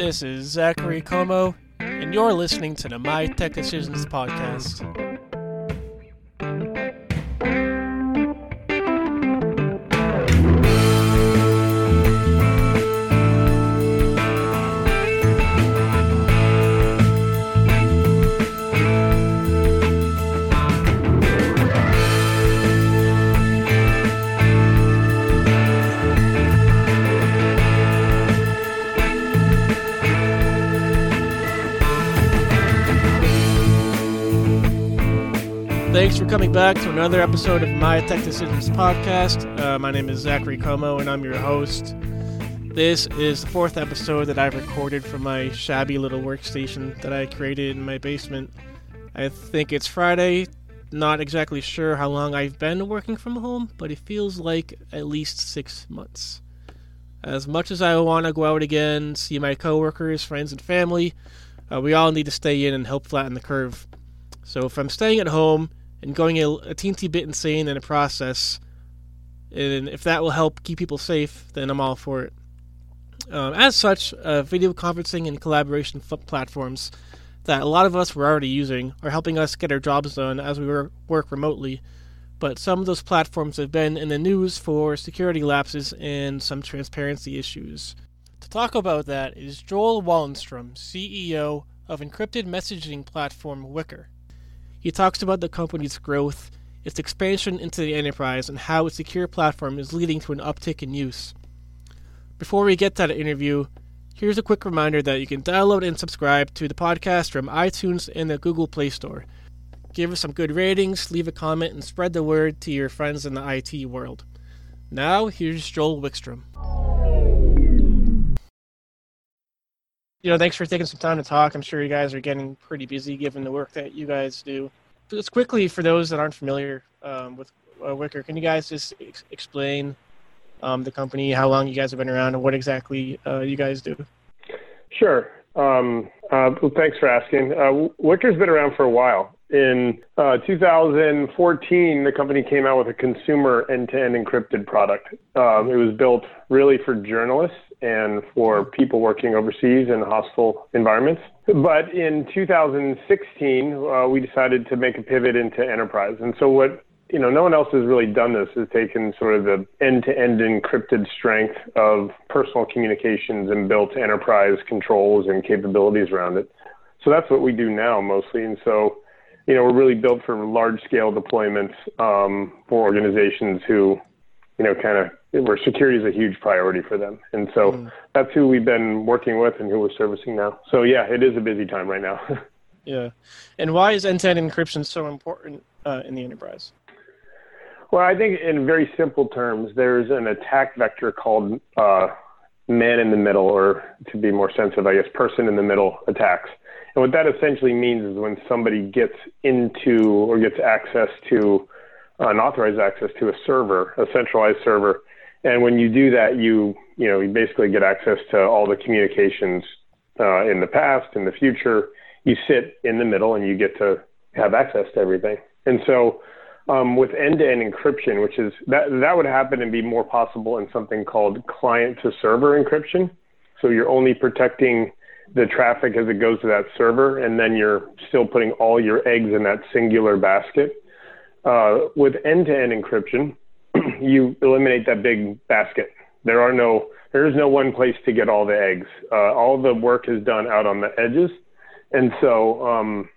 This is Zachary Comeau, and you're listening to the My Tech Decisions podcast. Back to another episode of My Tech Decisions podcast. Uh, my name is Zachary Comeau, and I'm your host. This is the fourth episode that I've recorded from my shabby little workstation that I created in my basement. I think it's Friday. Not exactly sure how long I've been working from home, but it feels like at least six months. As much as I want to go out again, see my coworkers, friends, and family, uh, we all need to stay in and help flatten the curve. So if I'm staying at home and going a, a teensy bit insane in the process, and if that will help keep people safe, then I'm all for it. Um, as such, uh, video conferencing and collaboration f- platforms that a lot of us were already using are helping us get our jobs done as we work remotely. But some of those platforms have been in the news for security lapses and some transparency issues. To talk about that is Joel Wallenstrom, CEO of encrypted messaging platform Wickr. He talks about the company's growth, its expansion into the enterprise, and how its secure platform is leading to an uptick in use. Before we get to that interview, here's a quick reminder that you can download and subscribe to the podcast from iTunes and the Google Play Store. Give us some good ratings, leave a comment, and spread the word to your friends in the IT world. Now, here's Joel Wickstrom. You know, thanks for taking some time to talk. I'm sure you guys are getting pretty busy given the work that you guys do. Just quickly, for those that aren't familiar um, with uh, Wickr, can you guys just ex- explain um, the company, how long you guys have been around, and what exactly uh, you guys do? Sure. Um, uh, thanks for asking. Uh, Wickr's been around for a while. In uh, 2014, the company came out with a consumer end-to-end encrypted product. Um, it was built really for journalists and for people working overseas in hostile environments. But in 2016, uh, we decided to make a pivot into enterprise. And so what you know, no one else has really done this, has taken sort of the end-to-end encrypted strength of personal communications and built enterprise controls and capabilities around it. So that's what we do now mostly. And so, you know, we're really built for large-scale deployments um, for organizations who, you know, kind of where security is a huge priority for them. And so mm. that's who we've been working with and who we're servicing now. So yeah, it is a busy time right now. yeah. And why is end-to-end encryption so important uh, in the enterprise? Well, I think in very simple terms, there's an attack vector called uh, man in the middle, or to be more sensitive, I guess, person in the middle attacks. And what that essentially means is when somebody gets into or gets access to unauthorized access to a server, a centralized server, and when you do that, you you know you basically get access to all the communications uh, in the past, in the future. You sit in the middle, and you get to have access to everything. And so, um, with end-to-end encryption, which is that that would happen and be more possible in something called client-to-server encryption. So you're only protecting the traffic as it goes to that server, and then you're still putting all your eggs in that singular basket. Uh, with end-to-end encryption, you eliminate that big basket. There are no, there is no one place to get all the eggs. Uh, all the work is done out on the edges, and so um,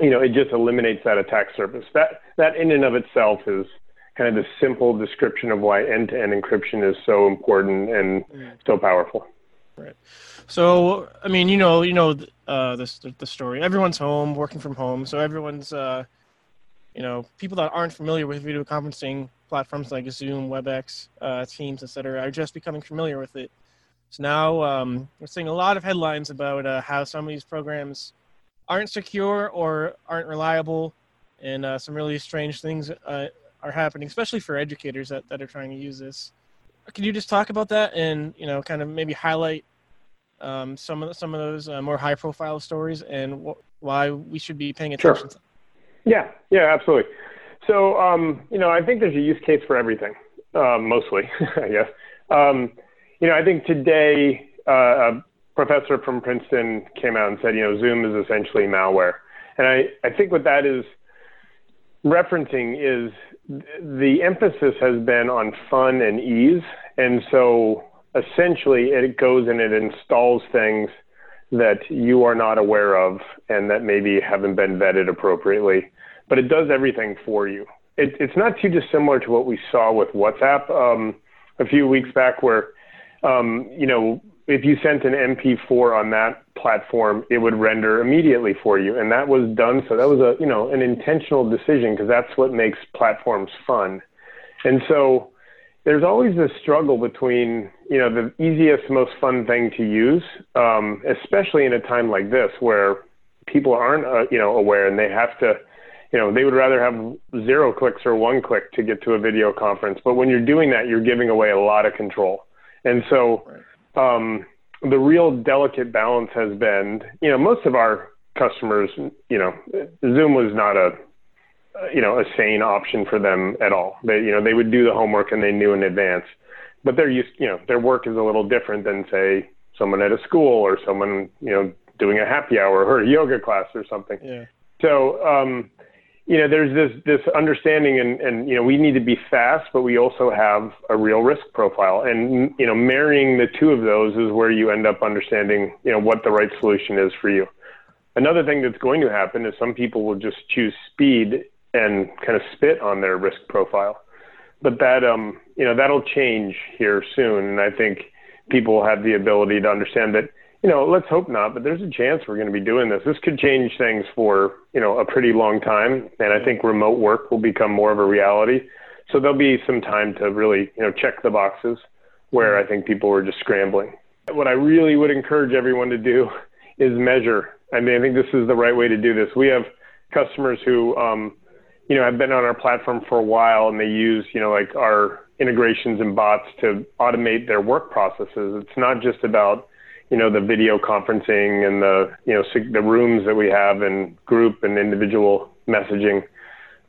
you know it just eliminates that attack surface. That that in and of itself is kind of the simple description of why end-to-end encryption is so important and mm. so powerful. Right. So, I mean, you know, you know uh, this the story. Everyone's home, working from home, so everyone's, uh, you know, people that aren't familiar with video conferencing platforms like Zoom, WebEx, uh, Teams, etc., are just becoming familiar with it. So now um, we're seeing a lot of headlines about uh, how some of these programs aren't secure or aren't reliable, and uh, some really strange things uh, are happening, especially for educators that, that are trying to use this. Can you just talk about that and you know kind of maybe highlight um, some of the, some of those uh, more high profile stories and wh- why we should be paying attention? Sure. Yeah, yeah, absolutely. So, um, you know, I think there's a use case for everything, uh, mostly, I guess. Um, you know, I think today uh, a professor from Princeton came out and said, you know, Zoom is essentially malware. And I, I think what that is referencing is the emphasis has been on fun and ease. And so essentially it goes and it installs things that you are not aware of and that maybe haven't been vetted appropriately, but it does everything for you. It, it's not too dissimilar to what we saw with WhatsApp um, a few weeks back, where um, you know if you sent an MP4 on that platform, it would render immediately for you, and that was done. So that was a you know an intentional decision because that's what makes platforms fun. And so there's always this struggle between you know the easiest, most fun thing to use, um, especially in a time like this where people aren't uh, you know aware and they have to you know they would rather have zero clicks or one click to get to a video conference. But when you're doing that you're giving away a lot of control. And so um, the real delicate balance has been you know most of our customers you know zoom was not a you know a sane option for them at all. They you know they would do the homework and they knew in advance. But they're used you know their work is a little different than say someone at a school or someone you know doing a happy hour or a yoga class or something. Yeah. so um, you know, there's this this understanding, and and you know, we need to be fast, but we also have a real risk profile, and you know, marrying the two of those is where you end up understanding, you know, what the right solution is for you. Another thing that's going to happen is some people will just choose speed and kind of spit on their risk profile, but that um, you know, that'll change here soon, and I think people will have the ability to understand that you know, let's hope not, but there's a chance we're going to be doing this. This could change things for, you know, a pretty long time. And I think remote work will become more of a reality. So there'll be some time to really, you know, check the boxes where I think people were just scrambling. What I really would encourage everyone to do is measure. I mean, I think this is the right way to do this. We have customers who, um, you know, have been on our platform for a while and they use, you know, like our integrations and bots to automate their work processes. It's not just about you know the video conferencing and the you know the rooms that we have and group and individual messaging.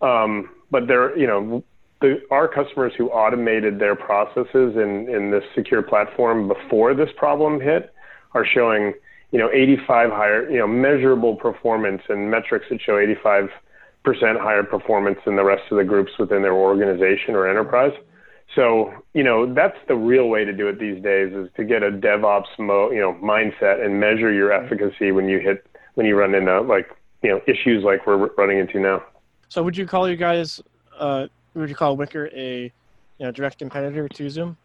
Um, but there you know the, our customers who automated their processes in in this secure platform before this problem hit are showing you know 85 higher you know measurable performance and metrics that show 85 percent higher performance than the rest of the groups within their organization or enterprise so, you know, that's the real way to do it these days is to get a DevOps mo, you know, mindset and measure your efficacy when you hit when you run into like, you know, issues like we're running into now. So, would you call you guys uh, would you call Wickr a you know, direct competitor to Zoom?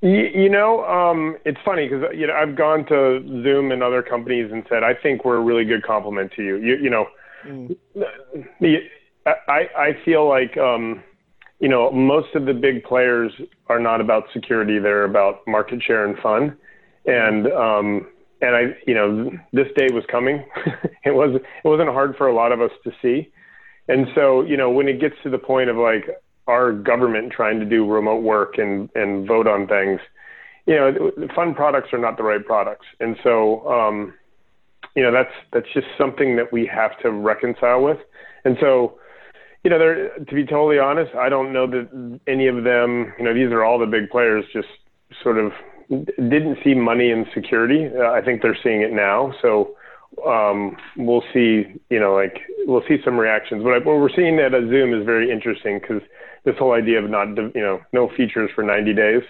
You, you know, um, it's funny because you know I've gone to Zoom and other companies and said I think we're a really good complement to you. You, you know, mm. I I feel like um, you know, most of the big players are not about security; they're about market share and fun. And um, and I, you know, this day was coming. it was it wasn't hard for a lot of us to see. And so, you know, when it gets to the point of like our government trying to do remote work and and vote on things, you know, fun products are not the right products. And so, um, you know, that's that's just something that we have to reconcile with. And so, you know, they're, to be totally honest, I don't know that any of them, you know, these are all the big players, just sort of didn't see money in security. Uh, I think they're seeing it now. So um, we'll see, you know, like we'll see some reactions. But what we're seeing at a Zoom is very interesting because this whole idea of not, you know, no features for 90 days.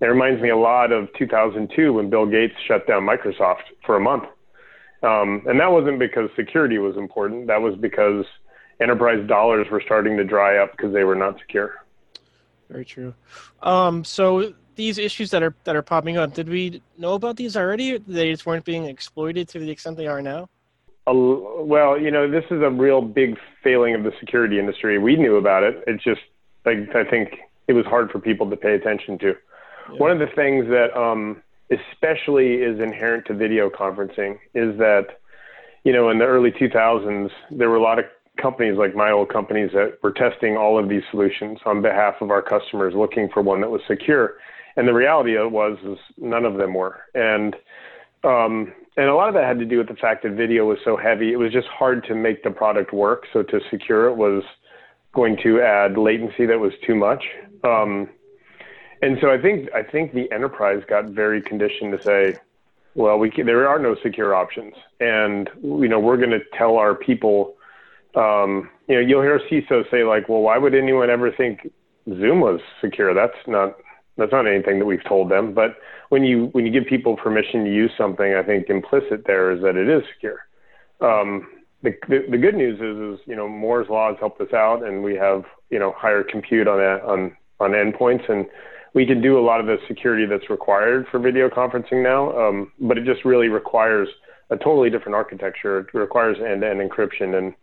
It reminds me a lot of 2002 when Bill Gates shut down Microsoft for a month. Um, and that wasn't because security was important. That was because enterprise dollars were starting to dry up because they were not secure. Very true. Um, so these issues that are that are popping up, did we know about these already? They just weren't being exploited to the extent they are now. Uh, well, you know, this is a real big failing of the security industry. We knew about it. It's just like I think it was hard for people to pay attention to. Yeah. One of the things that um, especially is inherent to video conferencing is that you know in the early 2000s there were a lot of companies like my old companies that were testing all of these solutions on behalf of our customers, looking for one that was secure. And the reality was is none of them were. And um, and a lot of that had to do with the fact that video was so heavy. It was just hard to make the product work. So to secure it was going to add latency that was too much. Um, and so I think I think the enterprise got very conditioned to say, well, we can, there are no secure options, and you know we're going to tell our people. Um, you know, you'll hear CISO say like, "Well, why would anyone ever think Zoom was secure?" That's not that's not anything that we've told them. But when you when you give people permission to use something, I think implicit there is that it is secure. Um, the, the, the good news is is you know Moore's law has helped us out, and we have you know higher compute on on on endpoints and we can do a lot of the security that's required for video conferencing now, um, but it just really requires a totally different architecture. It requires end-to-end encryption, and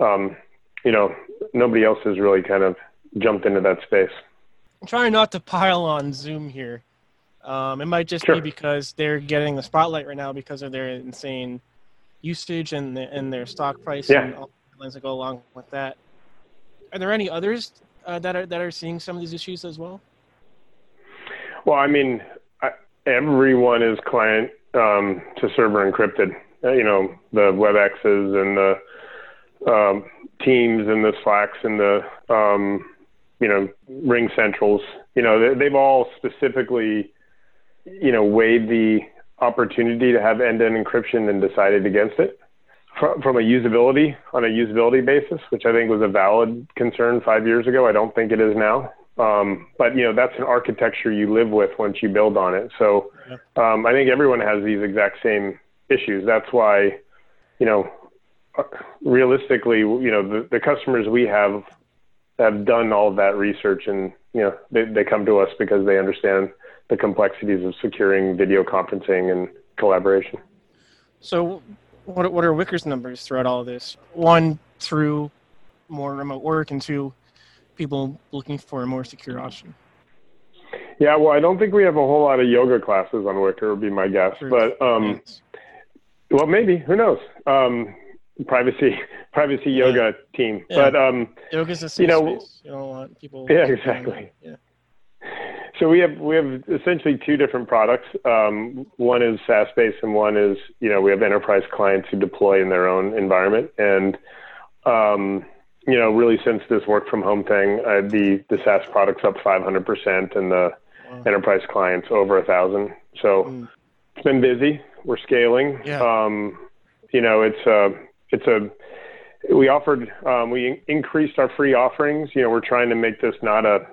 um, you know nobody else has really kind of jumped into that space. I'm trying not to pile on Zoom here. Um, it might just sure. be because they're getting the spotlight right now because of their insane usage and the, and their stock price yeah. and all the things that go along with that. Are there any others uh, that are that are seeing some of these issues as well? Well, I mean, I, everyone is client um, to server encrypted. Uh, you know, the WebExes and the um, Teams and the Slacks and the um, you know RingCentrals. You know, they, they've all specifically you know weighed the opportunity to have end-to-end encryption and decided against it from a usability on a usability basis, which I think was a valid concern five years ago. I don't think it is now. Um, but you know that's an architecture you live with once you build on it. So um, I think everyone has these exact same issues. That's why, you know, realistically, you know, the, the customers we have have done all of that research, and you know, they, they come to us because they understand the complexities of securing video conferencing and collaboration. So, what what are Wickr's numbers throughout all of this? One through more remote work, and two people looking for a more secure option? Yeah, well, I don't think we have a whole lot of yoga classes on Wicker, would be my guess. But um, well, maybe who knows? Um, privacy, privacy yeah. yoga team. Yeah. But um, yoga's a safe you know, space. You don't want people. Yeah, exactly. Yeah. So we have we have essentially two different products. Um, one is SaaS based, and one is you know we have enterprise clients who deploy in their own environment. And um, you know, really since this work from home thing, uh, the the SaaS products up 500 percent, and the wow. enterprise clients over a thousand. So mm. it's been busy. We're scaling. Yeah. Um, you know, it's a it's a we offered um, we increased our free offerings. You know, we're trying to make this not a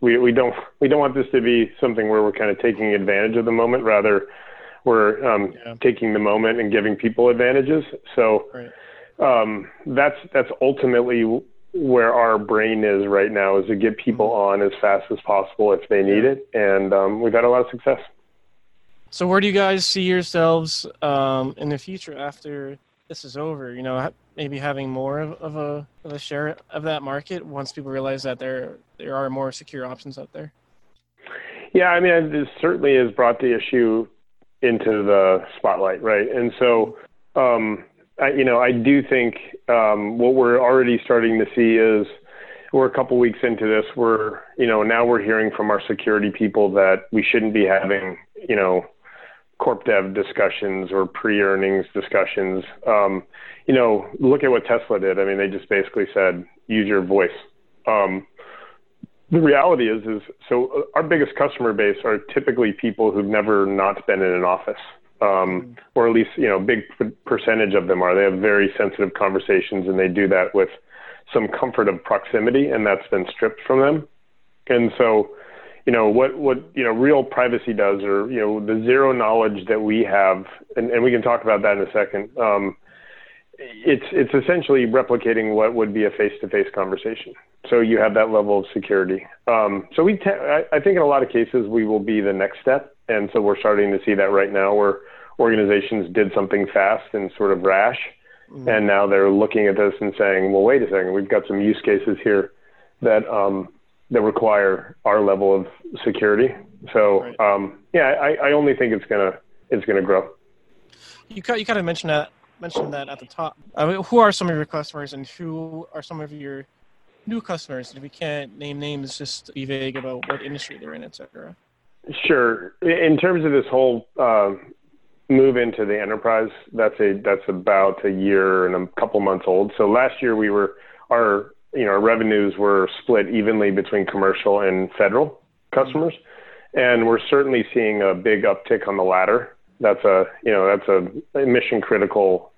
we we don't we don't want this to be something where we're kind of taking advantage of the moment. Rather, we're um, yeah. taking the moment and giving people advantages. So. Right um, that's that's ultimately where our brain is right now is to get people mm-hmm. on as fast as possible if they need it, and um, we've had a lot of success. So, where do you guys see yourselves um, in the future after this is over? You know, maybe having more of, of, a of a share of that market once people realize that there there are more secure options out there. Yeah, I mean, this certainly has brought the issue into the spotlight, right? And so, um, I, you know, I do think um, what we're already starting to see is we're a couple weeks into this. We're, you know, now we're hearing from our security people that we shouldn't be having, you know, corp dev discussions or pre-earnings discussions. Um, you know, look at what Tesla did. I mean, they just basically said, use your voice. Um, the reality is, is so uh, our biggest customer base are typically people who've never not been in an office um, or at least you know, a big percentage of them are. They have very sensitive conversations, and they do that with some comfort of proximity, and that's been stripped from them. And so, you know, what what you know, real privacy does, or you know, the zero knowledge that we have, and, and we can talk about that in a second. Um, it's it's essentially replicating what would be a face-to-face conversation. So you have that level of security. Um, so we, te- I, I think in a lot of cases we will be the next step, and so we're starting to see that right now, where organizations did something fast and sort of rash, mm-hmm. and now they're looking at this and saying, well, wait a second, we've got some use cases here that um, that require our level of security. So right. um, yeah, I, I only think it's gonna it's gonna grow. You you kind of mentioned that mentioned that at the top. I mean, who are some of your customers, and who are some of your new customers? If we can't name names, just be vague about what industry they're in, etc. Sure. In terms of this whole uh, move into the enterprise, that's a that's about a year and a couple months old. So last year we were our you know our revenues were split evenly between commercial and federal customers, and we're certainly seeing a big uptick on the latter that's a you know that's a mission critical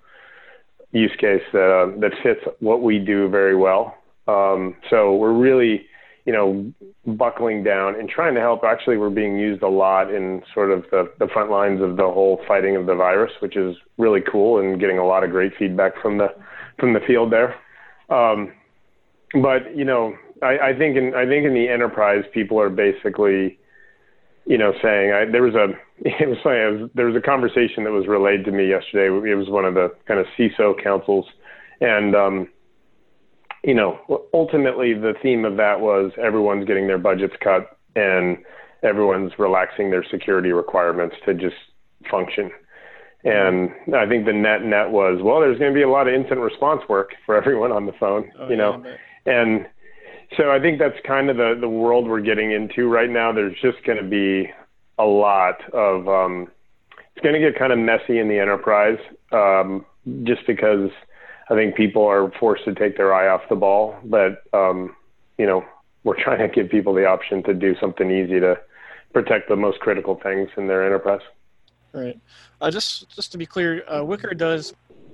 use case that uh, that fits what we do very well. Um, so we're really you know buckling down and trying to help. Actually, we're being used a lot in sort of the, the front lines of the whole fighting of the virus, which is really cool and getting a lot of great feedback from the from the field there. Um, but you know, I, I think in I think in the enterprise, people are basically, you know, saying I, there was a it was funny. Was, there was a conversation that was relayed to me yesterday. It was one of the kind of CISO councils, and um, you know, ultimately the theme of that was everyone's getting their budgets cut and everyone's relaxing their security requirements to just function. And I think the net net was, well, there's going to be a lot of instant response work for everyone on the phone, oh, you know, yeah, and so I think that's kind of the the world we're getting into right now. There's just going to be a lot of um, it's going to get kind of messy in the enterprise, um, just because I think people are forced to take their eye off the ball. But um, you know, we're trying to give people the option to do something easy to protect the most critical things in their enterprise. Right. Uh, just just to be clear, uh, Wickr does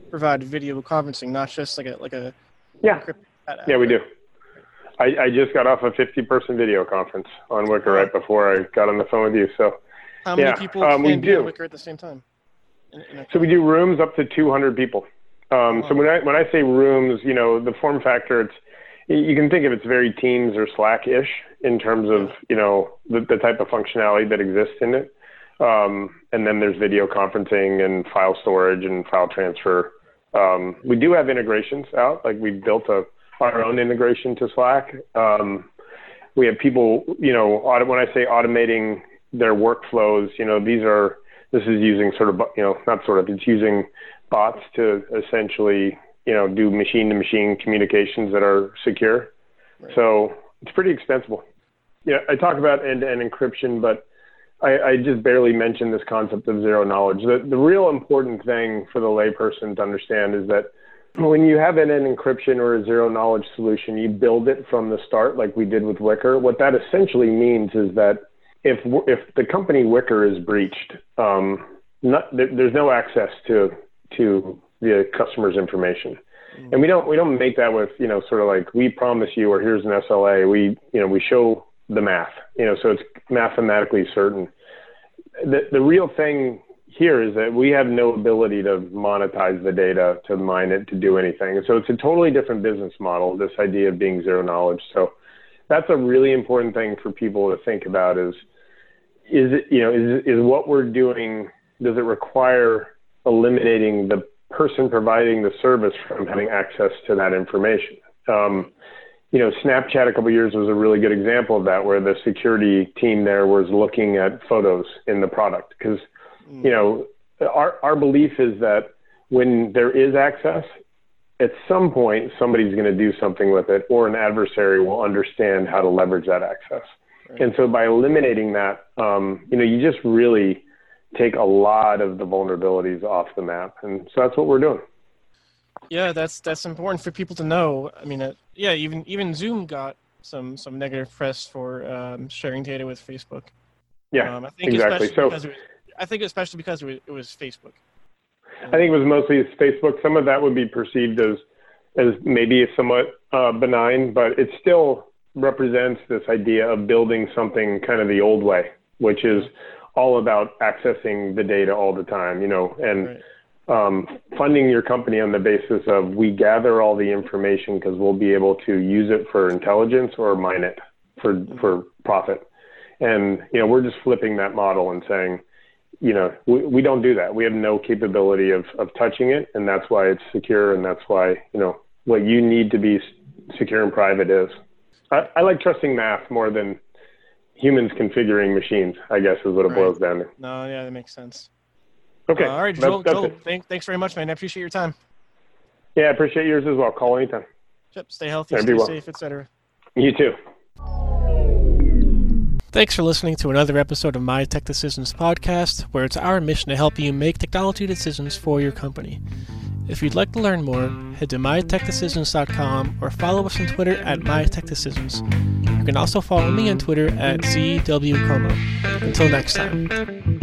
provide video conferencing, not just like a like a yeah yeah we do. I, I just got off a 50 person video conference on Wickr right before I got on the phone with you. So, how many yeah, people um, can do. Wickr at the same time? In, in so we do rooms up to 200 people. Um, So when I when I say rooms, you know, the form factor, it's you can think of it's very Teams or Slack ish in terms of you know the, the type of functionality that exists in it. Um, and then there's video conferencing and file storage and file transfer. Um, we do have integrations out, like we built a our own integration to Slack. Um, we have people, you know, auto, when I say automating their workflows, you know, these are, this is using sort of, you know, not sort of, it's using bots to essentially, you know, do machine to machine communications that are secure. Right. So it's pretty extensible. Yeah, I talk about end to end encryption, but I, I, just barely mentioned this concept of zero knowledge. The, the real important thing for the layperson to understand is that when you have an encryption or a zero knowledge solution, you build it from the start, like we did with Wickr. What that essentially means is that if if the company Wickr is breached, um, not, there's no access to to the customer's information, and we don't we don't make that with you know sort of like we promise you or here's an SLA. We you know we show the math, you know, so it's mathematically certain. The the real thing here is that we have no ability to monetize the data, to mine it, to do anything. So it's a totally different business model, this idea of being zero knowledge. So that's a really important thing for people to think about is, is it, you know, is, is what we're doing, does it require eliminating the person providing the service from having access to that information? Um, you know, Snapchat a couple years was a really good example of that, where the security team there was looking at photos in the product because you know, our, our belief is that when there is access, at some point somebody's going to do something with it or an adversary will understand how to leverage that access. Right. And so by eliminating that, um, you know, you just really take a lot of the vulnerabilities off the map. And so that's what we're doing. Yeah, that's that's important for people to know. I mean, uh, yeah, even even Zoom got some some negative press for um, sharing data with Facebook. Yeah, um, I think exactly. So I think especially because it was, Facebook. I think it was mostly Facebook. Some of that would be perceived as as maybe somewhat uh, benign, but it still represents this idea of building something kind of the old way, which is all about accessing the data all the time, you know, and right. um, funding your company on the basis of we gather all the information because we'll be able to use it for intelligence or mine it for for profit. And you know, we're just flipping that model and saying you know, we, we don't do that. We have no capability of, of touching it, and that's why it's secure, and that's why, you know, what you need to be secure and private is. I, I like trusting math more than humans configuring machines, I guess is what it right. boils down to. No, yeah, that makes sense. Okay. Uh, all right, Joel, that's, that's Joel thank, thanks very much, man. I appreciate your time. Yeah, I appreciate yours as well. Call anytime. Yep, stay healthy, stay well. safe, etc. You too. Thanks for listening to another episode of My Tech Decisions podcast, where it's our mission to help you make technology decisions for your company. If you'd like to learn more, head to mytechdecisions.com or follow us on Twitter at mytechdecisions. You can also follow me on Twitter at ZWComeau. Until next time.